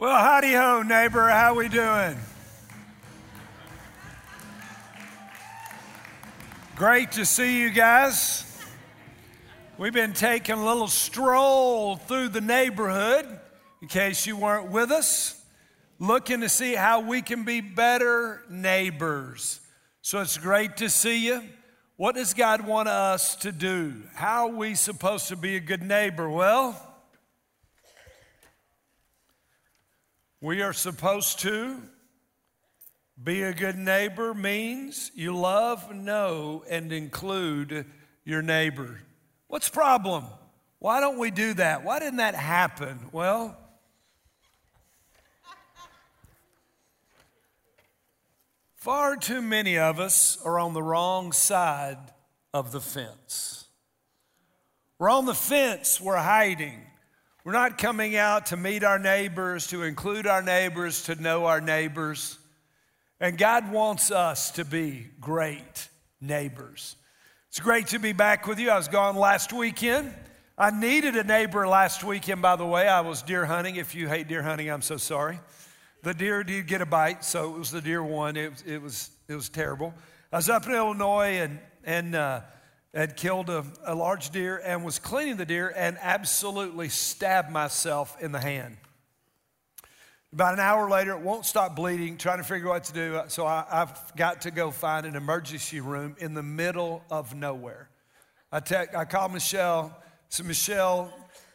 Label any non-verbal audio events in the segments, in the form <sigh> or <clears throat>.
Well, howdy ho, neighbor. How we doing? Great to see you guys. We've been taking a little stroll through the neighborhood, in case you weren't with us, looking to see how we can be better neighbors. So it's great to see you. What does God want us to do? How are we supposed to be a good neighbor? Well, we are supposed to be a good neighbor means you love, know, and include your neighbor. What's problem? Why don't we do that? Why didn't that happen? Well, far too many of us are on the wrong side of the fence. We're on the fence, we're hiding. We're not coming out to meet our neighbors, to include our neighbors, to know our neighbors. And God wants us to be great neighbors. It's great to be back with you. I was gone last weekend. I needed a neighbor last weekend, by the way. I was deer hunting. If you hate deer hunting, I'm so sorry. The deer did get a bite, so it was the deer one. It, it, was, it was terrible. I was up in Illinois and, and uh, had killed a, a large deer and was cleaning the deer and absolutely stabbed myself in the hand. About an hour later, it won't stop bleeding, trying to figure out what to do. So I, have got to go find an emergency room in the middle of nowhere. I, te- I call Michelle. So, Michelle,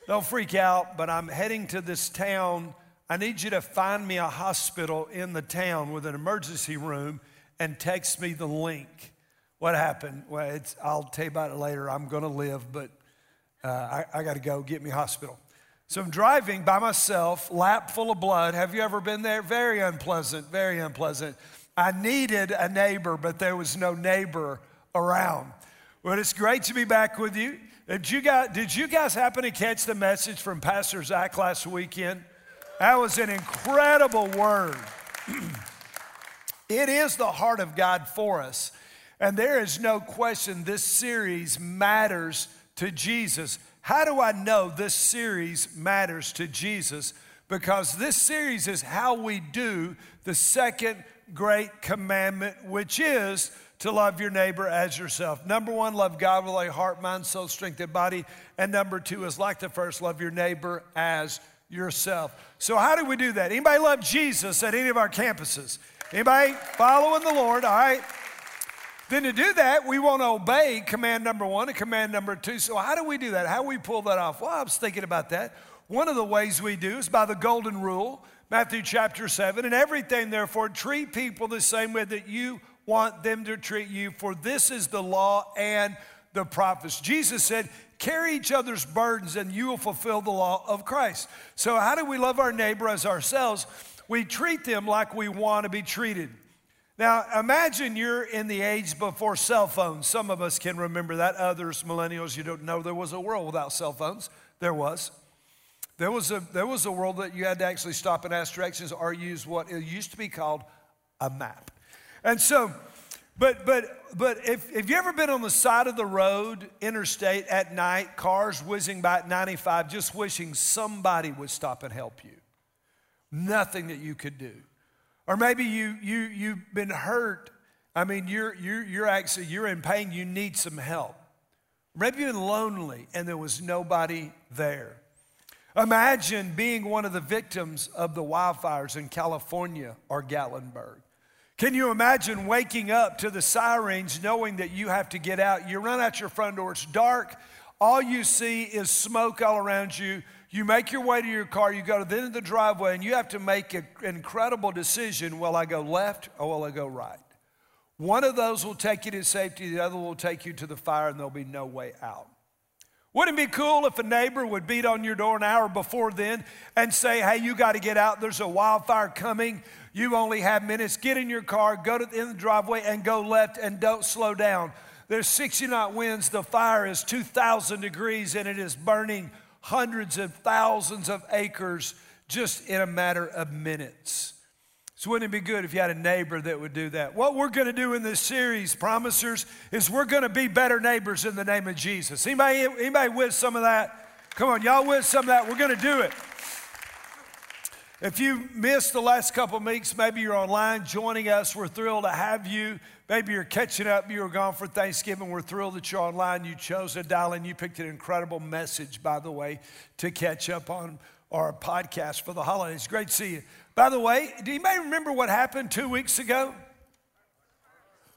don't freak out, but I'm heading to this town. I need you to find me a hospital in the town with an emergency room and text me the link. What happened? Well, I'll tell you about it later. I'm going to live, but uh, I, I got to go get me hospital. So I'm driving by myself, lap full of blood. Have you ever been there? Very unpleasant, very unpleasant. I needed a neighbor, but there was no neighbor around. Well, it's great to be back with you. Did you guys, did you guys happen to catch the message from Pastor Zach last weekend? That was an incredible word. <clears throat> it is the heart of God for us. And there is no question this series matters to Jesus. How do I know this series matters to Jesus? Because this series is how we do the second great commandment, which is to love your neighbor as yourself. Number one, love God with your heart, mind, soul, strength, and body. And number two is like the first, love your neighbor as yourself. So how do we do that? Anybody love Jesus at any of our campuses? Anybody following the Lord? All right. Then to do that, we want to obey command number one and command number two. So, how do we do that? How do we pull that off? Well, I was thinking about that. One of the ways we do is by the golden rule, Matthew chapter 7. And everything, therefore, treat people the same way that you want them to treat you, for this is the law and the prophets. Jesus said, Carry each other's burdens, and you will fulfill the law of Christ. So, how do we love our neighbor as ourselves? We treat them like we want to be treated. Now, imagine you're in the age before cell phones. Some of us can remember that. Others, millennials, you don't know there was a world without cell phones. There was. There was a, there was a world that you had to actually stop and ask directions or use what it used to be called a map. And so, but, but, but if, if you ever been on the side of the road, interstate at night, cars whizzing by at 95, just wishing somebody would stop and help you? Nothing that you could do. Or maybe you, you, you've been hurt. I mean, you're, you're, you're actually, you're in pain. You need some help. Maybe been lonely and there was nobody there. Imagine being one of the victims of the wildfires in California or Gatlinburg. Can you imagine waking up to the sirens knowing that you have to get out? You run out your front door, it's dark. All you see is smoke all around you. You make your way to your car, you go to the end of the driveway, and you have to make an incredible decision will I go left or will I go right? One of those will take you to safety, the other will take you to the fire, and there'll be no way out. Wouldn't it be cool if a neighbor would beat on your door an hour before then and say, Hey, you got to get out. There's a wildfire coming. You only have minutes. Get in your car, go to the end of the driveway, and go left and don't slow down. There's 60 knot winds. The fire is 2,000 degrees and it is burning hundreds of thousands of acres just in a matter of minutes. So, wouldn't it be good if you had a neighbor that would do that? What we're going to do in this series, Promisers, is we're going to be better neighbors in the name of Jesus. Anybody, anybody with some of that? Come on, y'all with some of that? We're going to do it. If you missed the last couple of weeks, maybe you're online joining us. We're thrilled to have you. Maybe you're catching up. You were gone for Thanksgiving. We're thrilled that you're online. You chose to dial in. You picked an incredible message, by the way, to catch up on our podcast for the holidays. Great to see you. By the way, do you may remember what happened two weeks ago?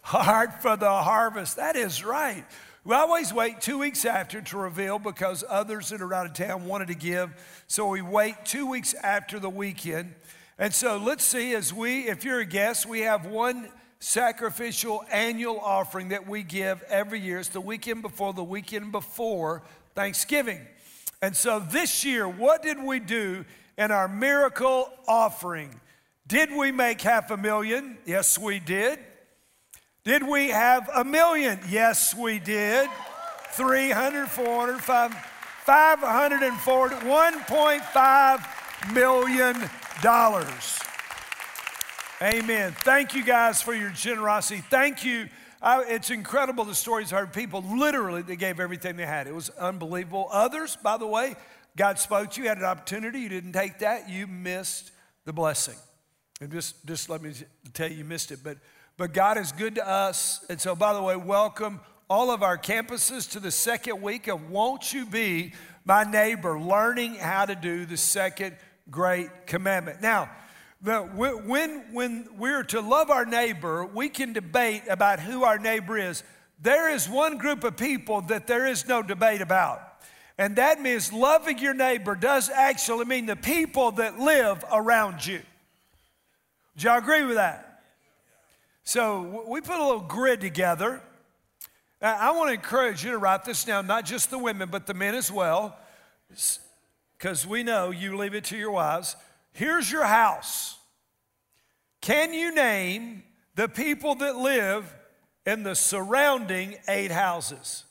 Heart for the harvest. That is right. We always wait two weeks after to reveal because others that are out of town wanted to give. So we wait two weeks after the weekend. And so let's see, as we, if you're a guest, we have one sacrificial annual offering that we give every year. It's the weekend before the weekend before Thanksgiving. And so this year, what did we do in our miracle offering? Did we make half a million? Yes, we did. Did we have a million? Yes, we did. 300, 400, 540, $1.5 million. Amen. Thank you guys for your generosity. Thank you. I, it's incredible the stories I've heard. People literally, they gave everything they had. It was unbelievable. Others, by the way, God spoke to you, had an opportunity, you didn't take that, you missed the blessing. And just, just let me tell you, you missed it. But but God is good to us. And so, by the way, welcome all of our campuses to the second week of Won't You Be My Neighbor, learning how to do the second great commandment. Now, the, when, when we're to love our neighbor, we can debate about who our neighbor is. There is one group of people that there is no debate about. And that means loving your neighbor does actually mean the people that live around you. Do y'all agree with that? So we put a little grid together. I want to encourage you to write this down, not just the women, but the men as well, because we know you leave it to your wives. Here's your house. Can you name the people that live in the surrounding eight houses?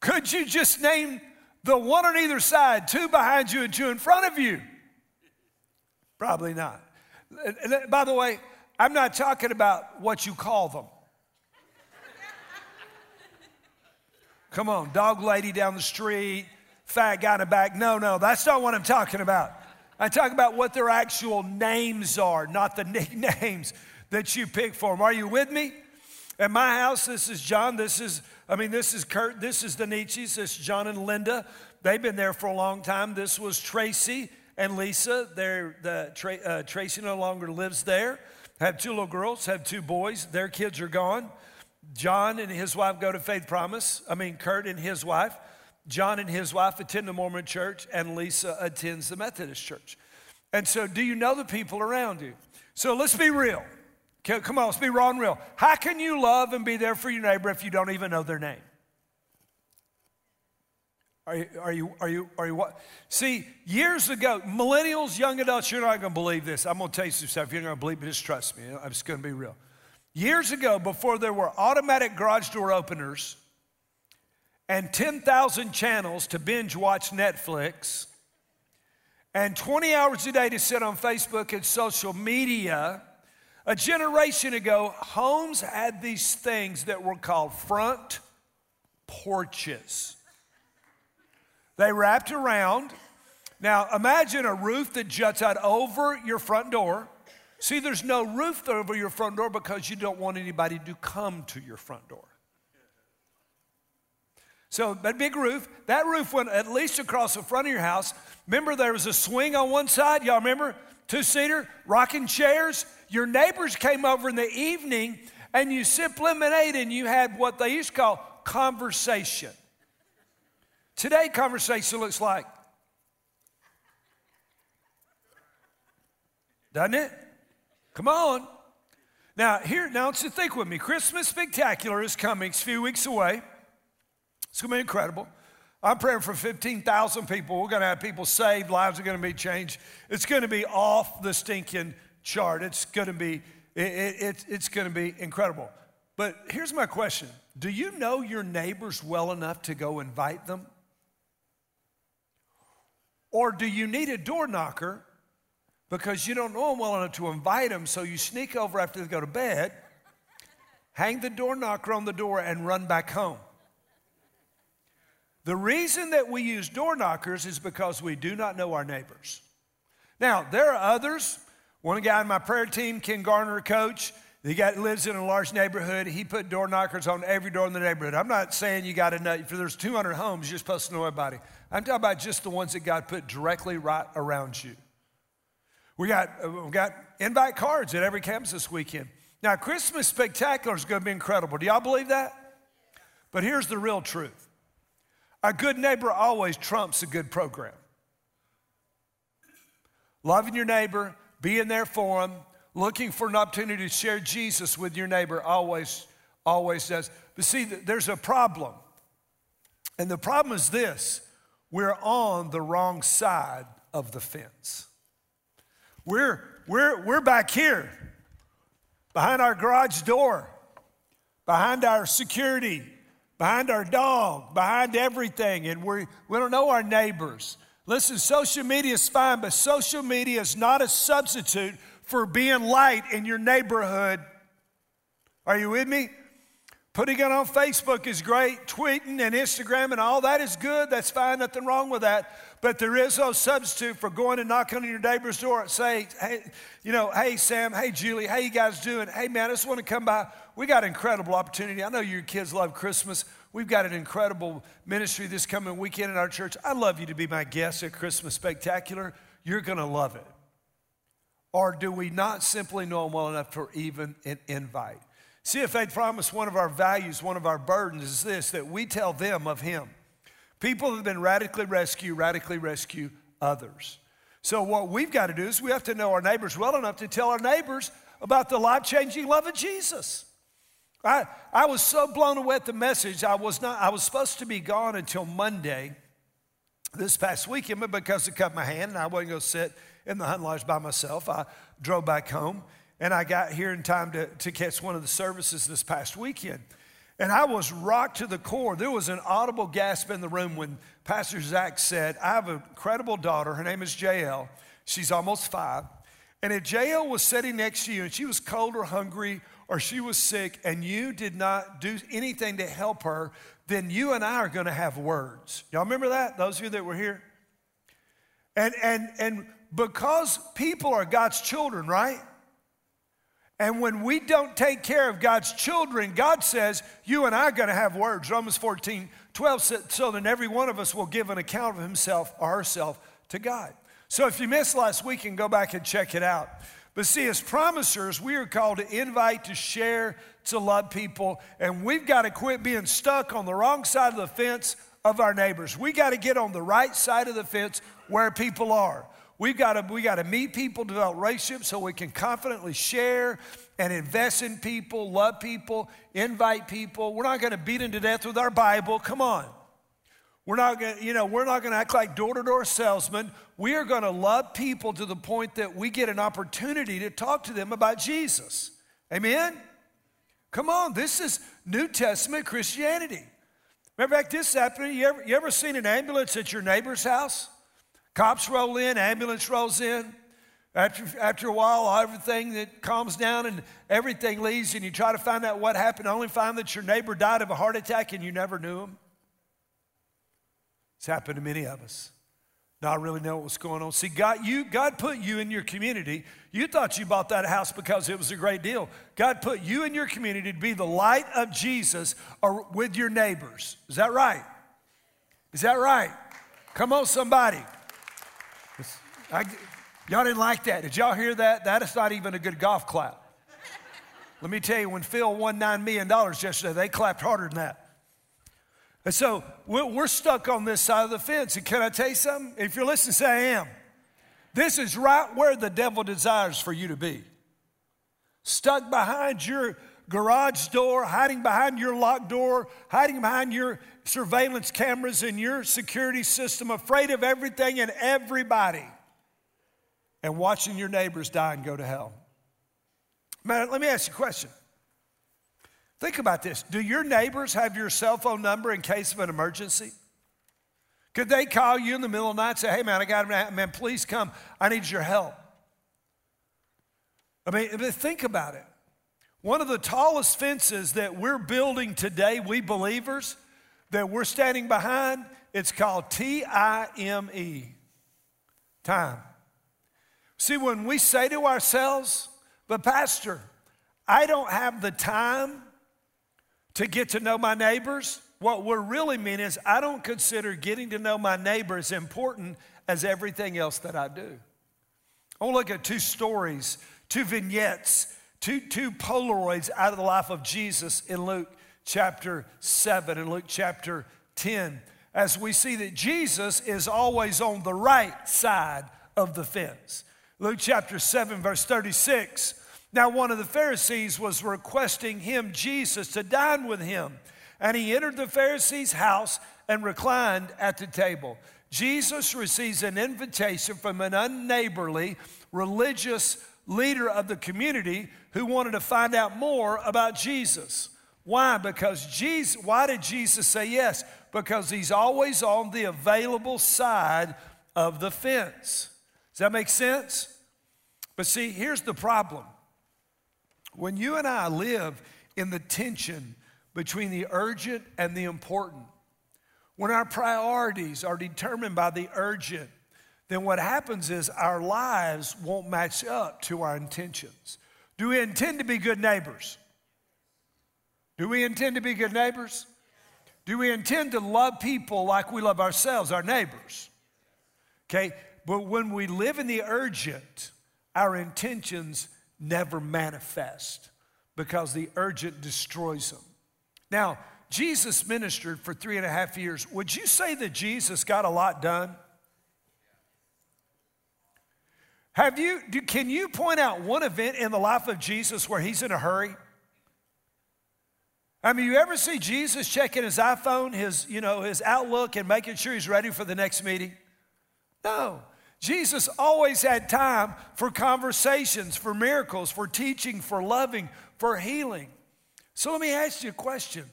Could you just name the one on either side, two behind you and two in front of you? Probably not. By the way, I'm not talking about what you call them. Come on, dog lady down the street, fat guy in the back. No, no, that's not what I'm talking about. I talk about what their actual names are, not the <laughs> nicknames that you pick for them. Are you with me? At my house, this is John. This is, I mean, this is Kurt. This is the Nietzsche's. This is John and Linda. They've been there for a long time. This was Tracy and Lisa. They're, the, uh, Tracy no longer lives there. Have two little girls, have two boys. Their kids are gone. John and his wife go to Faith Promise. I mean, Kurt and his wife. John and his wife attend the Mormon church, and Lisa attends the Methodist church. And so, do you know the people around you? So, let's be real. Come on, let's be raw and real. How can you love and be there for your neighbor if you don't even know their name? Are you, are you, are you, are you what? See, years ago, millennials, young adults, you're not going to believe this. I'm going to tell you some stuff. You're not going to believe it. Just trust me. I'm just going to be real. Years ago, before there were automatic garage door openers and 10,000 channels to binge watch Netflix and 20 hours a day to sit on Facebook and social media, a generation ago, homes had these things that were called front porches. They wrapped around. Now, imagine a roof that juts out over your front door. See, there's no roof over your front door because you don't want anybody to come to your front door. So, that big roof, that roof went at least across the front of your house. Remember, there was a swing on one side. Y'all remember? Two seater, rocking chairs. Your neighbors came over in the evening and you sipped lemonade and you had what they used to call conversation. Today, conversation looks like, doesn't it? Come on. Now, here, now to think with me. Christmas Spectacular is coming. It's a few weeks away. It's going to be incredible. I'm praying for 15,000 people. We're going to have people saved. Lives are going to be changed. It's going to be off the stinking chart. It's going to be, it, it, it's going to be incredible. But here's my question Do you know your neighbors well enough to go invite them? Or do you need a door knocker because you don't know them well enough to invite them, so you sneak over after they go to bed, hang the door knocker on the door, and run back home? The reason that we use door knockers is because we do not know our neighbors. Now, there are others. One guy in my prayer team, Ken Garner, coach, he got, lives in a large neighborhood. He put door knockers on every door in the neighborhood. I'm not saying you got to know, if there's 200 homes, you're supposed to know everybody. I'm talking about just the ones that God put directly right around you. We got, uh, we got invite cards at every campus this weekend. Now, Christmas Spectacular is going to be incredible. Do y'all believe that? But here's the real truth a good neighbor always trumps a good program. Loving your neighbor, being there for them, looking for an opportunity to share Jesus with your neighbor always, always does. But see, there's a problem. And the problem is this we're on the wrong side of the fence. We're, we're, we're back here behind our garage door, behind our security, behind our dog, behind everything, and we, we don't know our neighbors. Listen, social media is fine, but social media is not a substitute for being light in your neighborhood. Are you with me? Putting it on Facebook is great, tweeting and Instagram and all that is good. That's fine, nothing wrong with that. But there is no substitute for going and knocking on your neighbor's door and say, hey, you know, hey Sam, hey Julie, how you guys doing? Hey man, I just want to come by. We got an incredible opportunity. I know your kids love Christmas. We've got an incredible ministry this coming weekend in our church. I'd love you to be my guest at Christmas Spectacular. You're going to love it. Or do we not simply know them well enough for even an invite? See, Faith Promise, one of our values, one of our burdens is this that we tell them of Him. People have been radically rescued, radically rescue others. So, what we've got to do is we have to know our neighbors well enough to tell our neighbors about the life changing love of Jesus. I, I was so blown away at the message. I was not, I was supposed to be gone until Monday this past weekend, but because it cut my hand and I wasn't going to sit in the hunt lodge by myself, I drove back home and I got here in time to, to catch one of the services this past weekend. And I was rocked to the core. There was an audible gasp in the room when Pastor Zach said, I have an incredible daughter. Her name is JL. She's almost five. And if JL was sitting next to you and she was cold or hungry or she was sick and you did not do anything to help her, then you and I are going to have words. Y'all remember that? Those of you that were here? And, and, and because people are God's children, right? And when we don't take care of God's children, God says, You and I are going to have words. Romans 14, 12 says, So then every one of us will give an account of himself or herself to God. So if you missed last week, and go back and check it out. But see, as promisers, we are called to invite, to share, to love people, and we've got to quit being stuck on the wrong side of the fence of our neighbors. We got to get on the right side of the fence where people are. We've got to, we got to meet people, develop relationships so we can confidently share and invest in people, love people, invite people. We're not going to beat them to death with our Bible. Come on. We're not going to, you know, we're not going to act like door-to-door salesmen. We are going to love people to the point that we get an opportunity to talk to them about Jesus. Amen? Come on, this is New Testament Christianity. Matter of fact, this happened. You ever, you ever seen an ambulance at your neighbor's house? Cops roll in, ambulance rolls in. After, after a while, everything that calms down and everything leaves, and you try to find out what happened, only find that your neighbor died of a heart attack and you never knew him. It's happened to many of us. Not really know what's going on. See, God, you, God put you in your community. You thought you bought that house because it was a great deal. God put you in your community to be the light of Jesus or with your neighbors. Is that right? Is that right? Come on, somebody. I, y'all didn't like that. Did y'all hear that? That is not even a good golf clap. Let me tell you, when Phil won $9 million yesterday, they clapped harder than that. And so we're stuck on this side of the fence. And can I tell you something? If you're listening, say, I am. This is right where the devil desires for you to be. Stuck behind your garage door, hiding behind your locked door, hiding behind your surveillance cameras and your security system, afraid of everything and everybody and watching your neighbors die and go to hell. Man, let me ask you a question. Think about this. Do your neighbors have your cell phone number in case of an emergency? Could they call you in the middle of the night and say, hey, man, I got him, man, please come. I need your help. I mean, think about it. One of the tallest fences that we're building today, we believers, that we're standing behind, it's called T I M E time. See, when we say to ourselves, but Pastor, I don't have the time to get to know my neighbors, what we're really meaning is I don't consider getting to know my neighbor as important as everything else that I do. I want to look at two stories, two vignettes, two, two Polaroids out of the life of Jesus in Luke chapter 7 and Luke chapter 10 as we see that Jesus is always on the right side of the fence. Luke chapter 7, verse 36. Now, one of the Pharisees was requesting him, Jesus, to dine with him. And he entered the Pharisee's house and reclined at the table. Jesus receives an invitation from an unneighborly religious leader of the community who wanted to find out more about Jesus. Why? Because Jesus, why did Jesus say yes? Because he's always on the available side of the fence. Does that make sense? But see, here's the problem. When you and I live in the tension between the urgent and the important, when our priorities are determined by the urgent, then what happens is our lives won't match up to our intentions. Do we intend to be good neighbors? Do we intend to be good neighbors? Do we intend to love people like we love ourselves, our neighbors? Okay, but when we live in the urgent, our intentions never manifest because the urgent destroys them. Now, Jesus ministered for three and a half years. Would you say that Jesus got a lot done? Have you, do, can you point out one event in the life of Jesus where he's in a hurry? I mean, you ever see Jesus checking his iPhone, his, you know, his Outlook, and making sure he's ready for the next meeting? No. Jesus always had time for conversations, for miracles, for teaching, for loving, for healing. So let me ask you a question.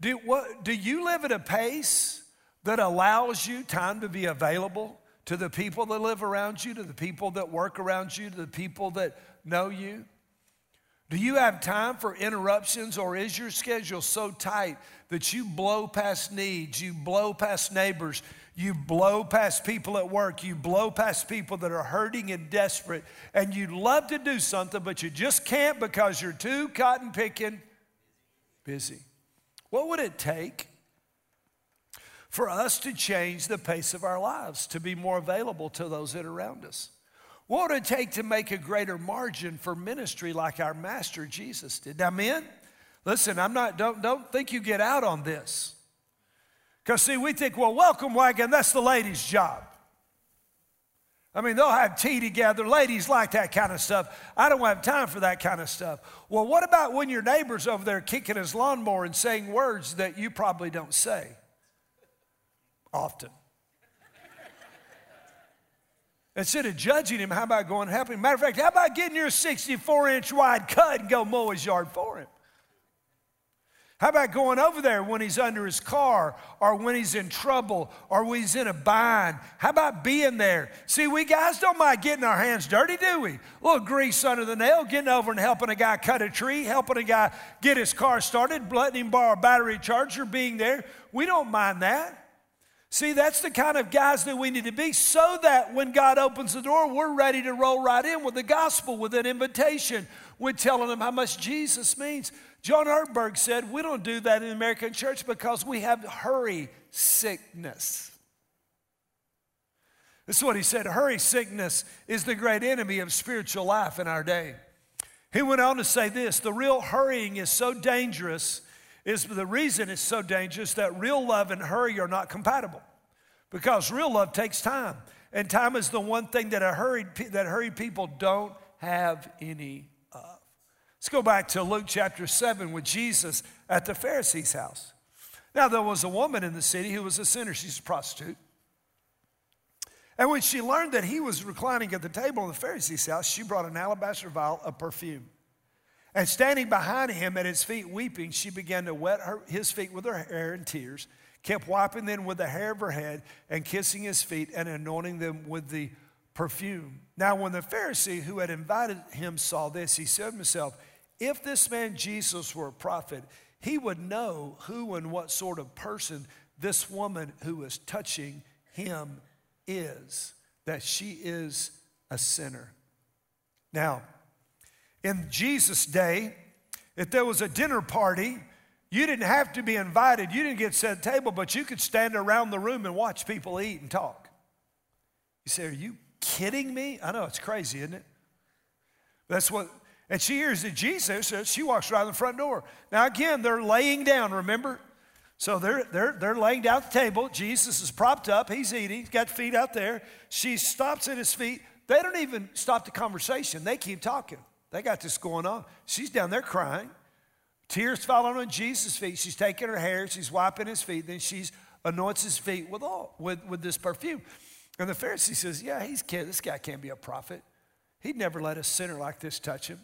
Do, what, do you live at a pace that allows you time to be available to the people that live around you, to the people that work around you, to the people that know you? Do you have time for interruptions, or is your schedule so tight that you blow past needs, you blow past neighbors, you blow past people at work, you blow past people that are hurting and desperate, and you'd love to do something, but you just can't because you're too cotton picking busy? What would it take for us to change the pace of our lives, to be more available to those that are around us? What would it take to make a greater margin for ministry like our master Jesus did? Now, men, listen, I'm not, don't, don't think you get out on this. Because, see, we think, well, welcome wagon, that's the ladies' job. I mean, they'll have tea together. Ladies like that kind of stuff. I don't have time for that kind of stuff. Well, what about when your neighbor's over there kicking his lawnmower and saying words that you probably don't say often? Instead of judging him, how about going helping him? Matter of fact, how about getting your 64 inch wide cut and go mow his yard for him? How about going over there when he's under his car or when he's in trouble or when he's in a bind? How about being there? See, we guys don't mind getting our hands dirty, do we? A little grease under the nail, getting over and helping a guy cut a tree, helping a guy get his car started, letting him borrow a battery charger, being there. We don't mind that. See, that's the kind of guys that we need to be so that when God opens the door, we're ready to roll right in with the gospel, with an invitation, with telling them how much Jesus means. John Ortberg said, We don't do that in the American church because we have hurry sickness. This is what he said hurry sickness is the great enemy of spiritual life in our day. He went on to say this the real hurrying is so dangerous is the reason it's so dangerous that real love and hurry are not compatible. Because real love takes time. And time is the one thing that, a hurried, that hurried people don't have any of. Let's go back to Luke chapter 7 with Jesus at the Pharisee's house. Now, there was a woman in the city who was a sinner. She's a prostitute. And when she learned that he was reclining at the table in the Pharisee's house, she brought an alabaster vial of perfume. And standing behind him at his feet weeping, she began to wet her, his feet with her hair and tears, kept wiping them with the hair of her head and kissing his feet and anointing them with the perfume. Now, when the Pharisee who had invited him saw this, he said to himself, If this man Jesus were a prophet, he would know who and what sort of person this woman who is touching him is, that she is a sinner. Now, in Jesus' day, if there was a dinner party, you didn't have to be invited. You didn't get set table, but you could stand around the room and watch people eat and talk. You say, Are you kidding me? I know it's crazy, isn't it? That's what, and she hears that Jesus, uh, she walks right in the front door. Now, again, they're laying down, remember? So they're, they're, they're laying down at the table. Jesus is propped up. He's eating. He's got feet out there. She stops at his feet. They don't even stop the conversation. They keep talking. They got this going on. She's down there crying. Tears falling on Jesus' feet. She's taking her hair. She's wiping his feet. Then she anoints his feet with, all, with, with this perfume. And the Pharisee says, Yeah, he's. This guy can't be a prophet. He'd never let a sinner like this touch him.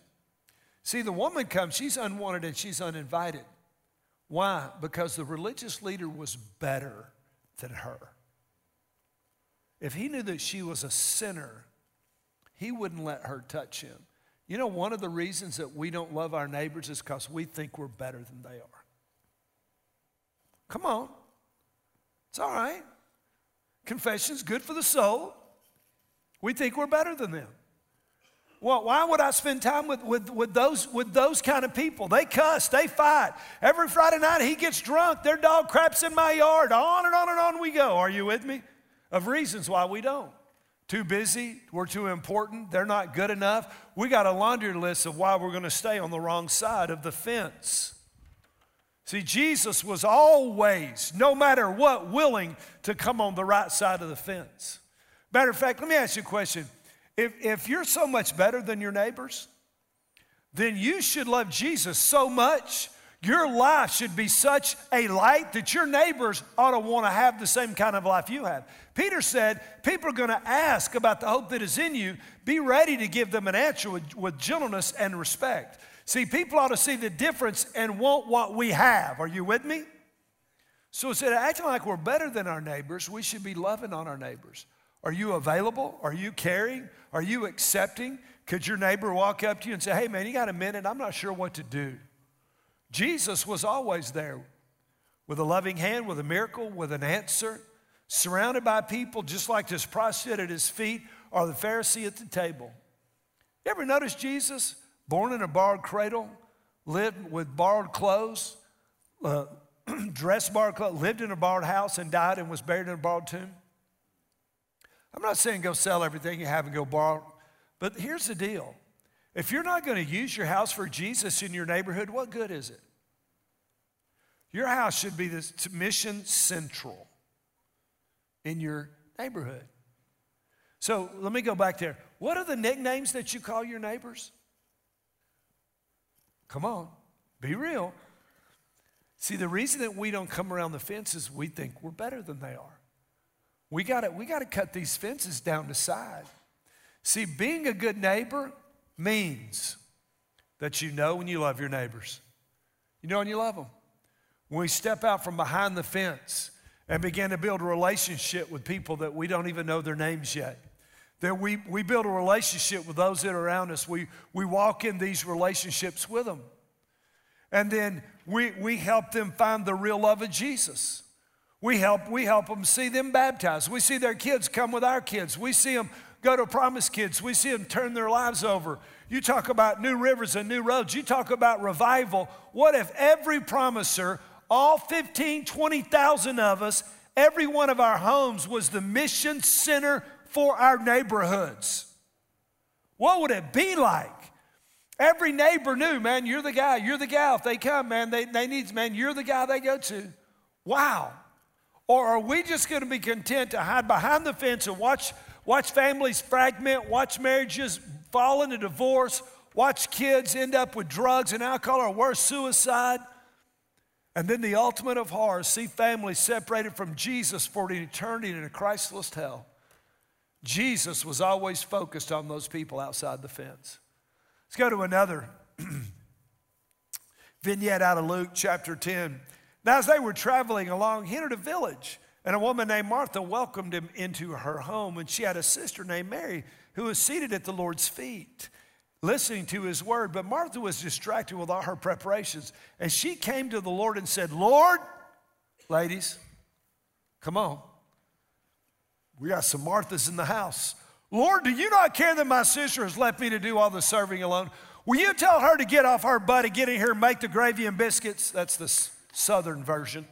See, the woman comes, she's unwanted and she's uninvited. Why? Because the religious leader was better than her. If he knew that she was a sinner, he wouldn't let her touch him. You know, one of the reasons that we don't love our neighbors is because we think we're better than they are. Come on. It's all right. Confession's good for the soul. We think we're better than them. Well, why would I spend time with, with, with, those, with those kind of people? They cuss, they fight. Every Friday night he gets drunk, their dog craps in my yard. On and on and on we go. Are you with me? Of reasons why we don't. Too busy, we're too important, they're not good enough. We got a laundry list of why we're going to stay on the wrong side of the fence. See, Jesus was always, no matter what, willing to come on the right side of the fence. Matter of fact, let me ask you a question. If, if you're so much better than your neighbors, then you should love Jesus so much. Your life should be such a light that your neighbors ought to want to have the same kind of life you have. Peter said, People are going to ask about the hope that is in you. Be ready to give them an answer with, with gentleness and respect. See, people ought to see the difference and want what we have. Are you with me? So instead of acting like we're better than our neighbors, we should be loving on our neighbors. Are you available? Are you caring? Are you accepting? Could your neighbor walk up to you and say, Hey, man, you got a minute? I'm not sure what to do. Jesus was always there with a loving hand, with a miracle, with an answer, surrounded by people just like this prostitute at his feet or the Pharisee at the table. You ever notice Jesus, born in a borrowed cradle, lived with borrowed clothes, uh, <clears throat> dressed borrowed clothes, lived in a borrowed house, and died and was buried in a borrowed tomb? I'm not saying go sell everything you have and go borrow, but here's the deal. If you're not going to use your house for Jesus in your neighborhood, what good is it? Your house should be the mission central in your neighborhood. So let me go back there. What are the nicknames that you call your neighbors? Come on, be real. See, the reason that we don't come around the fence is we think we're better than they are. We got we to cut these fences down to side. See, being a good neighbor means that you know when you love your neighbors. You know when you love them. When we step out from behind the fence and begin to build a relationship with people that we don't even know their names yet. That we, we build a relationship with those that are around us. We, we walk in these relationships with them. And then we, we help them find the real love of Jesus. We help, we help them see them baptized. We see their kids come with our kids. We see them go to Promise Kids. We see them turn their lives over. You talk about new rivers and new roads. You talk about revival. What if every promiser, all 15, 20,000 of us, every one of our homes was the mission center for our neighborhoods? What would it be like? Every neighbor knew, man, you're the guy, you're the gal. If they come, man, they, they need, man, you're the guy they go to. Wow. Or are we just going to be content to hide behind the fence and watch, watch families fragment, watch marriages fall into divorce, watch kids end up with drugs and alcohol or worse, suicide? And then the ultimate of horror, see families separated from Jesus for an eternity in a Christless hell. Jesus was always focused on those people outside the fence. Let's go to another <clears throat> vignette out of Luke chapter 10. Now, as they were traveling along, he entered a village, and a woman named Martha welcomed him into her home. And she had a sister named Mary who was seated at the Lord's feet, listening to his word. But Martha was distracted with all her preparations. And she came to the Lord and said, Lord, ladies, Come on. We got some Marthas in the house. Lord, do you not care that my sister has left me to do all the serving alone? Will you tell her to get off her butt and get in here and make the gravy and biscuits? That's the southern version.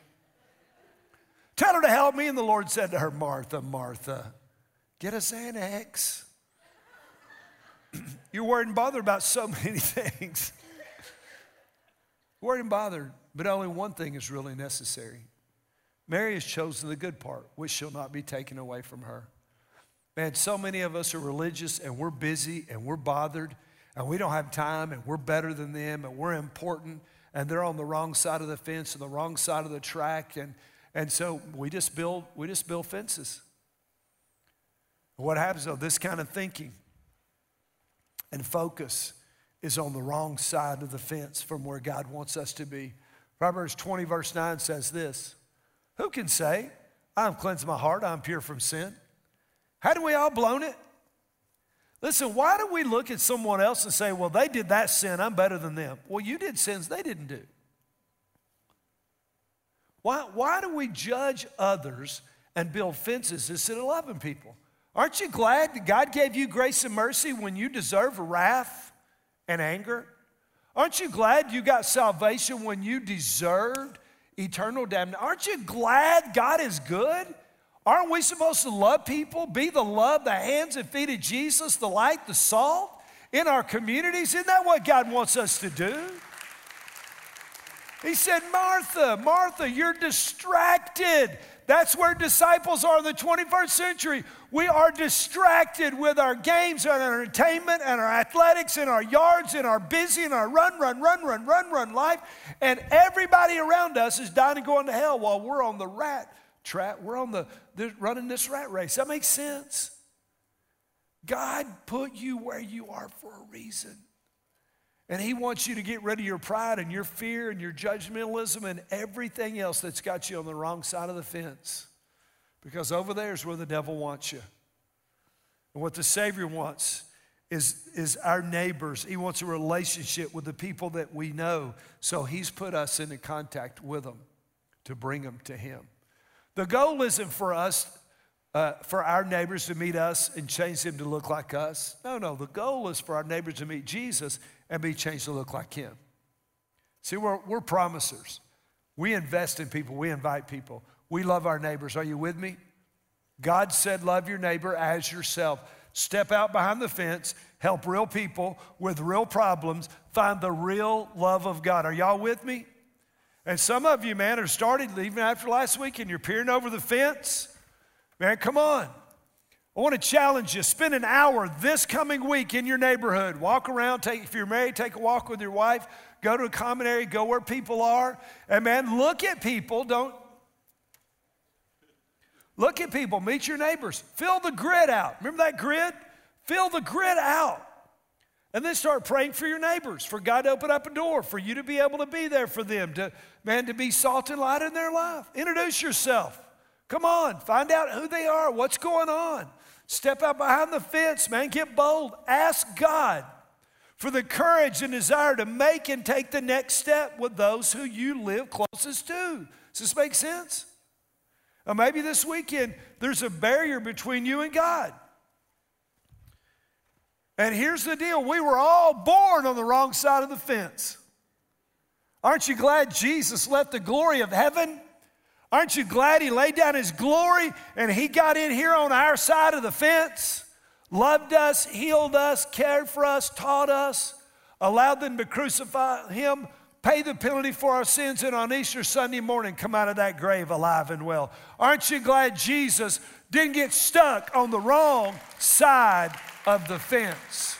Tell her to help me. And the Lord said to her, Martha, Martha, get a Xanax. <clears throat> You're worried and bothered about so many <laughs> things. worried and bothered, but only one thing is really necessary. Mary has chosen the good part, which shall not be taken away from her. Man, so many of us are religious and we're busy and we're bothered and we don't have time and we're better than them and we're important and they're on the wrong side of the fence and the wrong side of the track and, and so we just build we just build fences. What happens though, this kind of thinking and focus is on the wrong side of the fence from where God wants us to be. Proverbs 20, verse 9 says this Who can say, I have cleansed my heart, I'm pure from sin? Hadn't we all blown it? Listen, why do we look at someone else and say, well, they did that sin, I'm better than them? Well, you did sins they didn't do. Why, why do we judge others and build fences instead of loving people? Aren't you glad that God gave you grace and mercy when you deserve wrath and anger? Aren't you glad you got salvation when you deserved eternal damnation? Aren't you glad God is good? Aren't we supposed to love people, be the love, the hands and feet of Jesus, the light, the salt in our communities? Isn't that what God wants us to do? He said, Martha, Martha, you're distracted. That's where disciples are in the 21st century. We are distracted with our games and our entertainment and our athletics and our yards and our busy and our run, run, run, run, run, run life. And everybody around us is dying and going to hell while we're on the rat trap. We're on the, the running this rat race. That makes sense. God put you where you are for a reason. And He wants you to get rid of your pride and your fear and your judgmentalism and everything else that's got you on the wrong side of the fence. Because over there is where the devil wants you. And what the Savior wants is, is our neighbors. He wants a relationship with the people that we know. So He's put us into contact with them to bring them to Him. The goal isn't for us, uh, for our neighbors to meet us and change them to look like us. No, no. The goal is for our neighbors to meet Jesus and be changed to look like Him. See, we're, we're promisers. We invest in people, we invite people. We love our neighbors. Are you with me? God said, Love your neighbor as yourself. Step out behind the fence, help real people with real problems, find the real love of God. Are y'all with me? And some of you, man, are started even after last week and you're peering over the fence. Man, come on. I want to challenge you. Spend an hour this coming week in your neighborhood. Walk around, take, if you're married, take a walk with your wife. Go to a common area, go where people are. And man, look at people. Don't look at people, meet your neighbors. Fill the grid out. Remember that grid? Fill the grid out. And then start praying for your neighbors, for God to open up a door, for you to be able to be there for them, to man, to be salt and light in their life. Introduce yourself. Come on, find out who they are, what's going on. Step out behind the fence, man. Get bold. Ask God for the courage and desire to make and take the next step with those who you live closest to. Does this make sense? Or maybe this weekend there's a barrier between you and God. And here's the deal we were all born on the wrong side of the fence. Aren't you glad Jesus left the glory of heaven? Aren't you glad he laid down his glory and he got in here on our side of the fence, loved us, healed us, cared for us, taught us, allowed them to crucify him, pay the penalty for our sins, and on Easter Sunday morning come out of that grave alive and well? Aren't you glad Jesus didn't get stuck on the wrong side of the fence.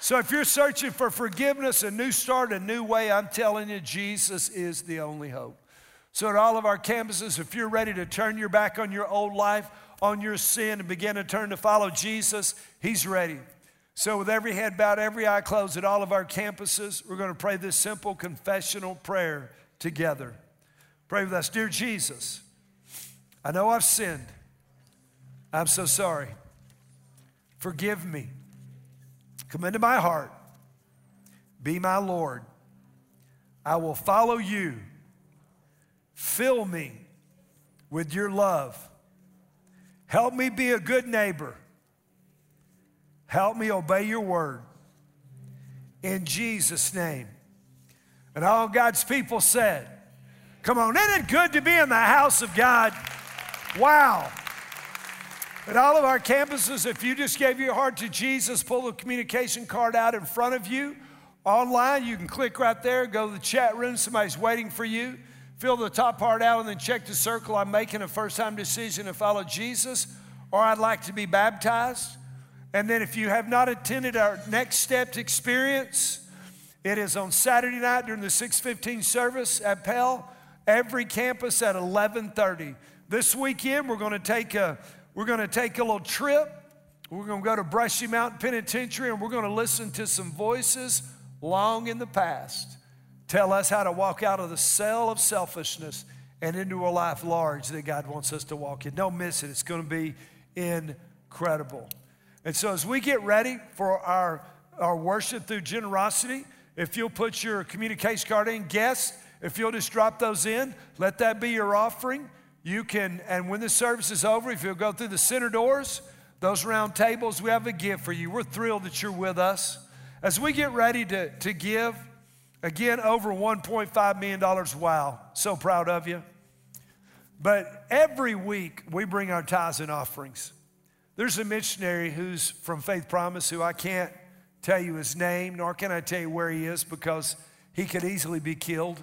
So if you're searching for forgiveness, a new start, a new way, I'm telling you, Jesus is the only hope. So at all of our campuses, if you're ready to turn your back on your old life, on your sin, and begin to turn to follow Jesus, He's ready. So, with every head bowed, every eye closed at all of our campuses, we're going to pray this simple confessional prayer together. Pray with us. Dear Jesus, I know I've sinned. I'm so sorry. Forgive me. Come into my heart. Be my Lord. I will follow you. Fill me with your love. Help me be a good neighbor. Help me obey your word. In Jesus' name. And all God's people said, Come on, isn't it good to be in the house of God? Wow. At all of our campuses, if you just gave your heart to Jesus, pull the communication card out in front of you. Online, you can click right there, go to the chat room, somebody's waiting for you. Fill the top part out and then check the circle. I'm making a first time decision to follow Jesus, or I'd like to be baptized. And then if you have not attended our next steps experience, it is on Saturday night during the 615 service at Pell. Every campus at 1130. This weekend, we're going to take a, we're going to take a little trip. We're going to go to Brushy Mountain Penitentiary and we're going to listen to some voices long in the past tell us how to walk out of the cell of selfishness and into a life large that God wants us to walk in. Don't miss it. It's going to be incredible. And so as we get ready for our, our worship through generosity, if you'll put your communication card in, guests, if you'll just drop those in, let that be your offering. You can, and when the service is over, if you'll go through the center doors, those round tables, we have a gift for you. We're thrilled that you're with us. As we get ready to, to give, again, over $1.5 million. Wow, so proud of you. But every week we bring our tithes and offerings. There's a missionary who's from Faith Promise who I can't tell you his name, nor can I tell you where he is because he could easily be killed.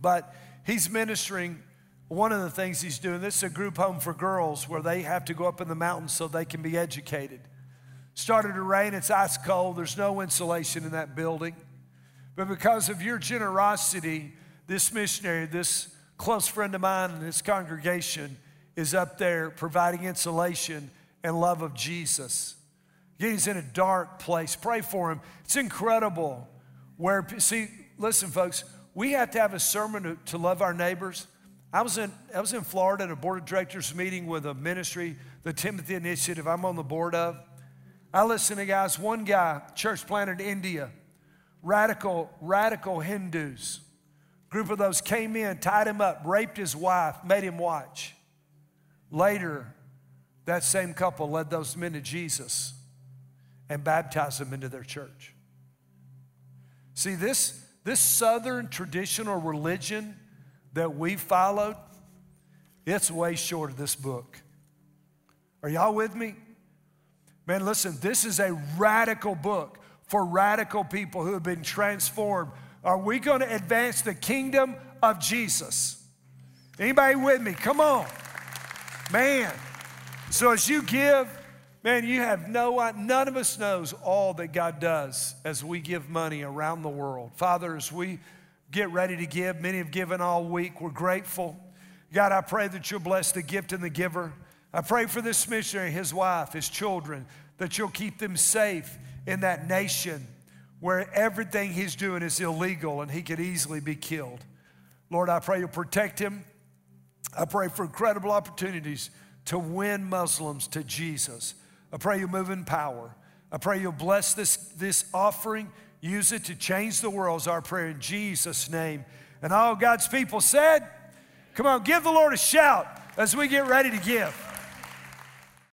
But he's ministering. One of the things he's doing, this is a group home for girls where they have to go up in the mountains so they can be educated. Started to rain, it's ice cold, there's no insulation in that building. But because of your generosity, this missionary, this close friend of mine in this congregation, is up there providing insulation and love of Jesus. He's in a dark place. Pray for him. It's incredible where, see, listen, folks, we have to have a sermon to, to love our neighbors. I was, in, I was in Florida at a board of directors meeting with a ministry, the Timothy Initiative, I'm on the board of. I listened to guys, one guy, church planted in India, radical, radical Hindus. Group of those came in, tied him up, raped his wife, made him watch. Later, that same couple led those men to Jesus and baptized them into their church. See, this, this southern traditional religion that we followed, it's way short of this book. Are y'all with me? Man, listen, this is a radical book for radical people who have been transformed. Are we going to advance the kingdom of Jesus? Anybody with me? Come on. Man. So as you give, man, you have no none of us knows all that God does as we give money around the world. Father, as we get ready to give, many have given all week. We're grateful. God, I pray that you'll bless the gift and the giver. I pray for this missionary, his wife, his children, that you'll keep them safe in that nation where everything he's doing is illegal and he could easily be killed. Lord, I pray you'll protect him. I pray for incredible opportunities to win Muslims to Jesus. I pray you'll move in power. I pray you'll bless this, this offering, use it to change the world, is our prayer in Jesus' name. And all God's people said, Come on, give the Lord a shout as we get ready to give.